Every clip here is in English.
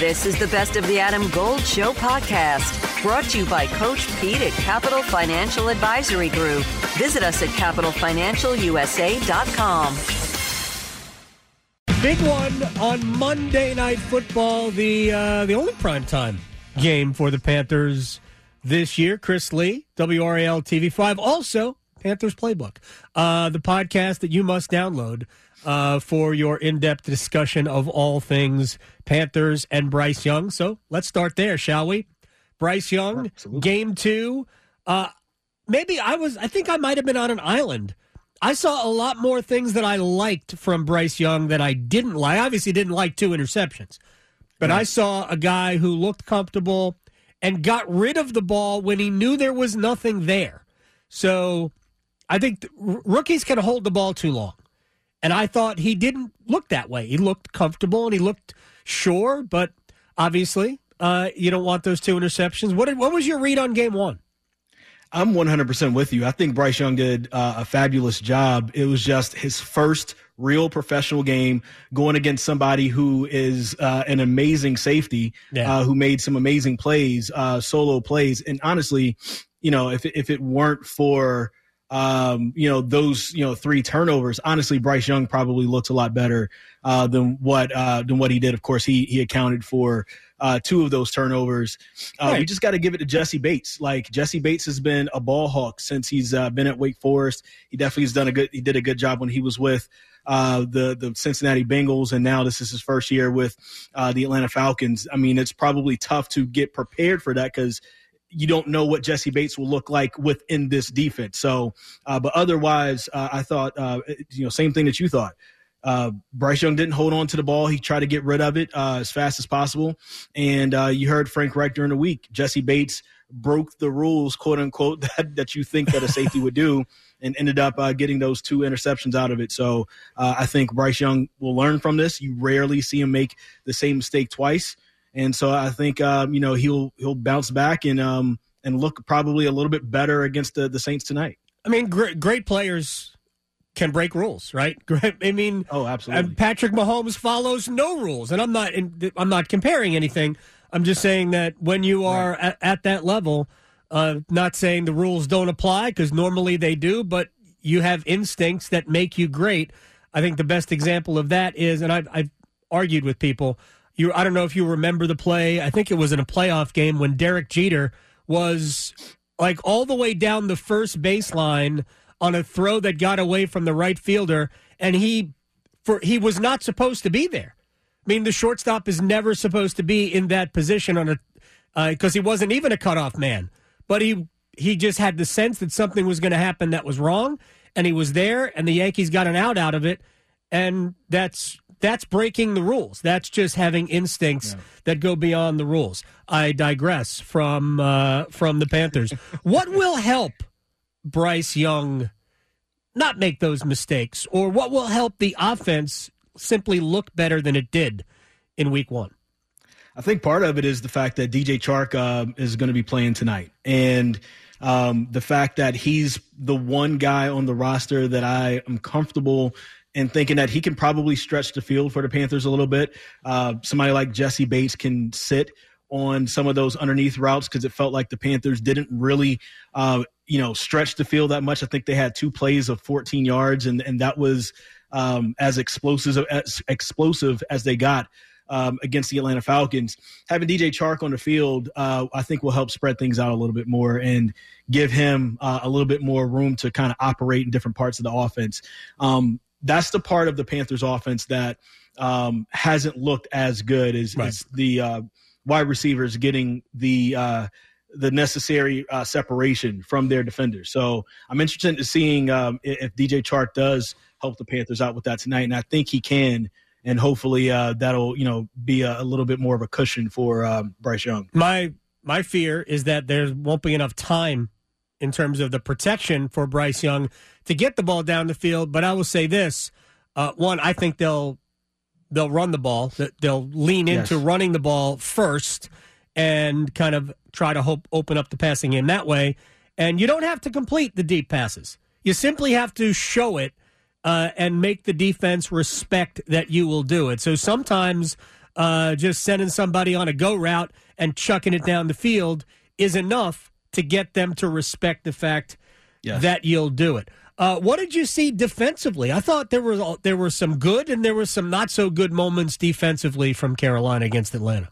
This is the Best of the Adam Gold Show podcast, brought to you by Coach Pete at Capital Financial Advisory Group. Visit us at capitalfinancialusa.com. Big one on Monday Night Football, the uh, the only primetime game for the Panthers this year. Chris Lee, WRAL TV five, also Panthers Playbook, uh, the podcast that you must download uh, for your in depth discussion of all things Panthers and Bryce Young. So let's start there, shall we? Bryce Young, Absolutely. game two. Uh, maybe I was. I think I might have been on an island. I saw a lot more things that I liked from Bryce Young that I didn't like. I obviously didn't like two interceptions, but I saw a guy who looked comfortable and got rid of the ball when he knew there was nothing there. So I think th- rookies can hold the ball too long. And I thought he didn't look that way. He looked comfortable and he looked sure, but obviously uh, you don't want those two interceptions. What, did, what was your read on game one? I'm 100% with you. I think Bryce Young did uh, a fabulous job. It was just his first real professional game going against somebody who is uh, an amazing safety, Yeah. uh, who made some amazing plays, uh, solo plays. And honestly, you know, if, if it weren't for, um, you know, those, you know, three turnovers, honestly, Bryce Young probably looks a lot better uh, than what uh, than what he did. Of course, he he accounted for uh, two of those turnovers. Uh, We just got to give it to Jessie Bates. Like Jessie Bates has been a ball hawk since he's uh, been at Wake Forest. He definitely has done a good. He did a good job when he was with uh, the the Cincinnati Bengals, and now this is his first year with uh, the Atlanta Falcons. I mean, it's probably tough to get prepared for that because you don't know what Jessie Bates will look like within this defense. So, uh, but otherwise, uh, I thought uh, you know same thing that you thought. Uh, Bryce Young didn't hold on to the ball. He tried to get rid of it uh, as fast as possible. And you heard Frank Reich during the week. Jessie Bates broke the rules, quote unquote, that, that you think that a safety would do, and ended up uh, getting those two interceptions out of it. So uh, I think Bryce Young will learn from this. You rarely see him make the same mistake twice, and so I think um, you know he'll he'll bounce back and um, and look probably a little bit better against the, the Saints tonight. I mean, great, great players can break rules, right? I mean, Oh, absolutely. Patrick Mahomes follows no rules, and I'm not. In, I'm not comparing anything. I'm just saying that when you are at, at that level, uh, not saying the rules don't apply because normally they do, but you have instincts that make you great. I think the best example of that is, and I've, I've argued with people. You, I don't know if you remember the play. I think it was in a playoff game when Derek Jeter was like all the way down the first baseline on a throw that got away from the right fielder, and he for he was not supposed to be there. I mean, the shortstop is never supposed to be in that position on a uh, because he wasn't even a cutoff man, but he he just had the sense that something was going to happen that was wrong, and he was there, and the Yankees got an out out of it, and that's that's breaking the rules. That's just having instincts that go beyond the rules. I digress from uh, from the Panthers. what will help Bryce Young not make those mistakes, or what will help the offense simply look better than it did in Week One? I think part of it is the fact that DJ Chark um, is going to be playing tonight, and um, the fact that he's the one guy on the roster that I am comfortable in thinking that he can probably stretch the field for the Panthers a little bit. Uh, somebody like Jessie Bates can sit on some of those underneath routes because it felt like the Panthers didn't really, uh, you know, stretch the field that much. I think they had two plays of 14 yards, and and that was um, as explosive as explosive as they got um, against the Atlanta Falcons. Having DJ Chark on the field, uh, I think will help spread things out a little bit more and give him uh, a little bit more room to kind of operate in different parts of the offense. Um, that's the part of the Panthers offense that um, hasn't looked as good as, Right. as the uh, wide receivers getting the uh, the necessary uh, separation from their defenders. So I'm interested in seeing um, if DJ Chark does help the Panthers out with that tonight, and I think he can. And hopefully uh, that'll you know be a, a little bit more of a cushion for um, Bryce Young. My my fear is that there won't be enough time in terms of the protection for Bryce Young to get the ball down the field. But I will say this: uh, one, I think they'll they'll run the ball. They'll lean into Yes. running the ball first and kind of try to hope open up the passing game that way. And you don't have to complete the deep passes. You simply have to show it uh, and make the defense respect that you will do it. So sometimes uh, just sending somebody on a go route and chucking it down the field is enough to get them to respect the fact yes. that you'll do it. Uh, what did you see defensively? I thought there were there were some good and there were some not so good moments defensively from Carolina against Atlanta.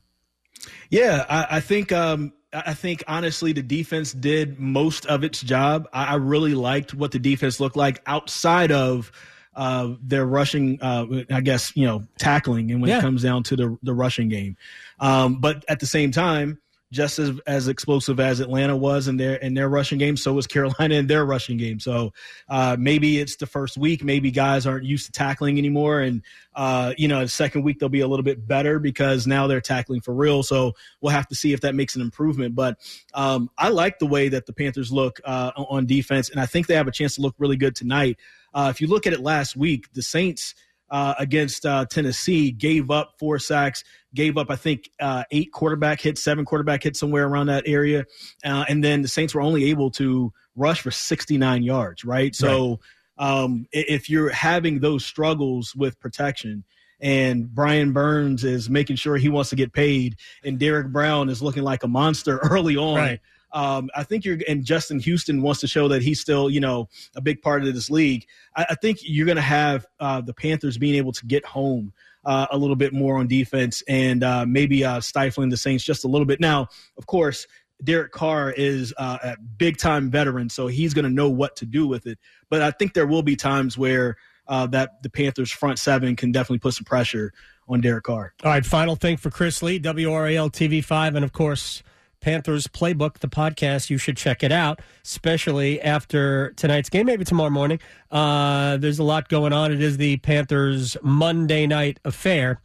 Yeah, I, I think um, I think honestly the defense did most of its job. I, I really liked what the defense looked like outside of uh, their rushing, uh, I guess you know tackling, and when yeah. it comes down to the the rushing game. Um, but at the same time, just as as explosive as Atlanta was in their in their rushing game, so was Carolina in their rushing game. So uh, maybe it's the first week, maybe guys aren't used to tackling anymore, and uh, you know, the second week they'll be a little bit better because now they're tackling for real. So we'll have to see if that makes an improvement. But um, I like the way that the Panthers look uh, on defense, and I think they have a chance to look really good tonight. Uh, if you look at it last week, the Saints uh, against uh, Tennessee, gave up four sacks, gave up, I think, uh, eight quarterback hits, seven quarterback hits, somewhere around that area. Uh, and then the Saints were only able to rush for 69 yards, right? So right. Um, if you're having those struggles with protection, and Brian Burns is making sure he wants to get paid, and Derrick Brown is looking like a monster early on. Right. Um, I think you're, and Justin Houston wants to show that he's still, you know, a big part of this league. I, I think you're going to have uh, the Panthers being able to get home uh, a little bit more on defense and uh, maybe uh, stifling the Saints just a little bit. Now, of course, Derek Carr is uh, a big time veteran, so he's going to know what to do with it. But I think there will be times where uh, that the Panthers front seven can definitely put some pressure on Derek Carr. All right, final thing for Chris Lee, WRAL TV five, and of course Panthers Playbook, the podcast. You should check it out, especially after tonight's game, maybe tomorrow morning. Uh, there's a lot going on. It is the Panthers Monday night affair.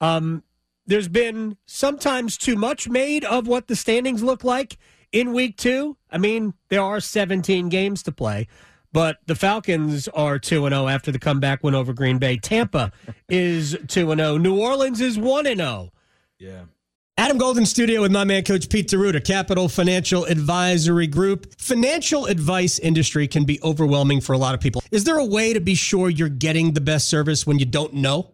Um, there's been sometimes too much made of what the standings look like in week two. I mean, there are 17 games to play, but the Falcons are 2 0 after the comeback win over Green Bay. Tampa is 2 0. New Orleans is 1 0. Yeah. Adam Golden Studio with my man, Coach Pete D'Arruda, Capital Financial Advisory Group. Financial advice industry can be overwhelming for a lot of people. Is there a way to be sure you're getting the best service when you don't know?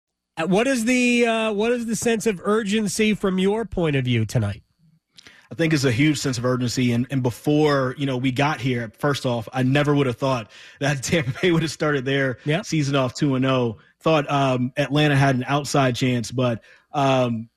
Uh, what is the uh, what is the sense of urgency from your point of view tonight? I think it's a huge sense of urgency. And, and before, you know, we got here, first off, I never would have thought that Tampa Bay would have started their yep. season off 2 and 0. Thought um, Atlanta had an outside chance, but um,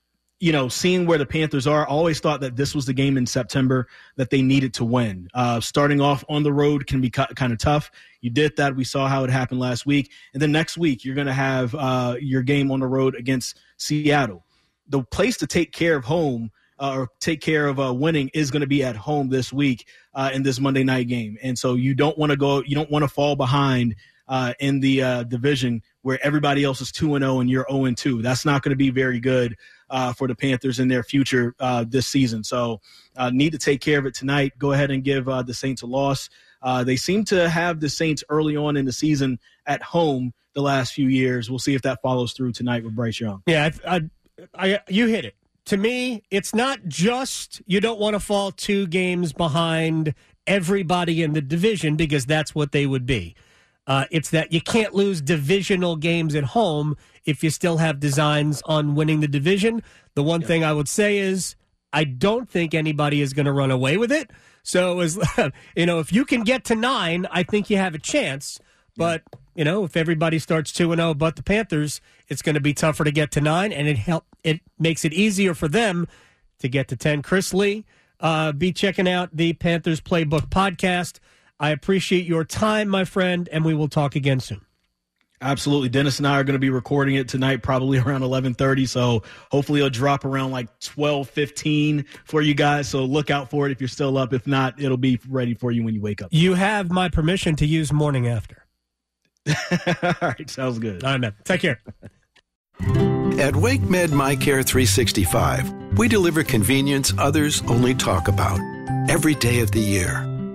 you know, seeing where the Panthers are, I always thought that this was the game in September that they needed to win. Uh, starting off on the road can be kind of tough. You did that. We saw how it happened last week. And then next week, you're going to have uh, your game on the road against Seattle. The place to take care of home uh, or take care of uh, winning is going to be at home this week uh, in this Monday night game. And so you don't want to go, you don't want to fall behind uh, in the division where everybody else is 2 and 0 and you're 0 and 2. That's not going to be very good uh, for the Panthers in their future uh, this season. So, uh, need to take care of it tonight. Go ahead and give uh, the Saints a loss. Uh, they seem to have the Saints early on in the season at home the last few years. We'll see if that follows through tonight with Bryce Young. Yeah, I, I, I, you hit it. To me, it's not just you don't want to fall two games behind everybody in the division because that's what they would be. Uh, it's that you can't lose divisional games at home if you still have designs on winning the division. The one yeah. thing I would say is I don't think anybody is going to run away with it. So as you know, if you can get to nine, I think you have a chance. But you know, if everybody starts two and zero, oh, but the Panthers, it's going to be tougher to get to nine, and it help it makes it easier for them to get to ten. Chris Lee, uh, be checking out the Panthers Playbook podcast. I appreciate your time, my friend, and we will talk again soon. Absolutely. Dennis and I are going to be recording it tonight, probably around 1130. So hopefully it'll drop around like 1215 for you guys. So look out for it if you're still up. If not, it'll be ready for you when you wake up. You have my permission to use morning after. All right. Sounds good. All right, man. Take care. At WakeMed MyCare 365, we deliver convenience others only talk about. Every day of the year.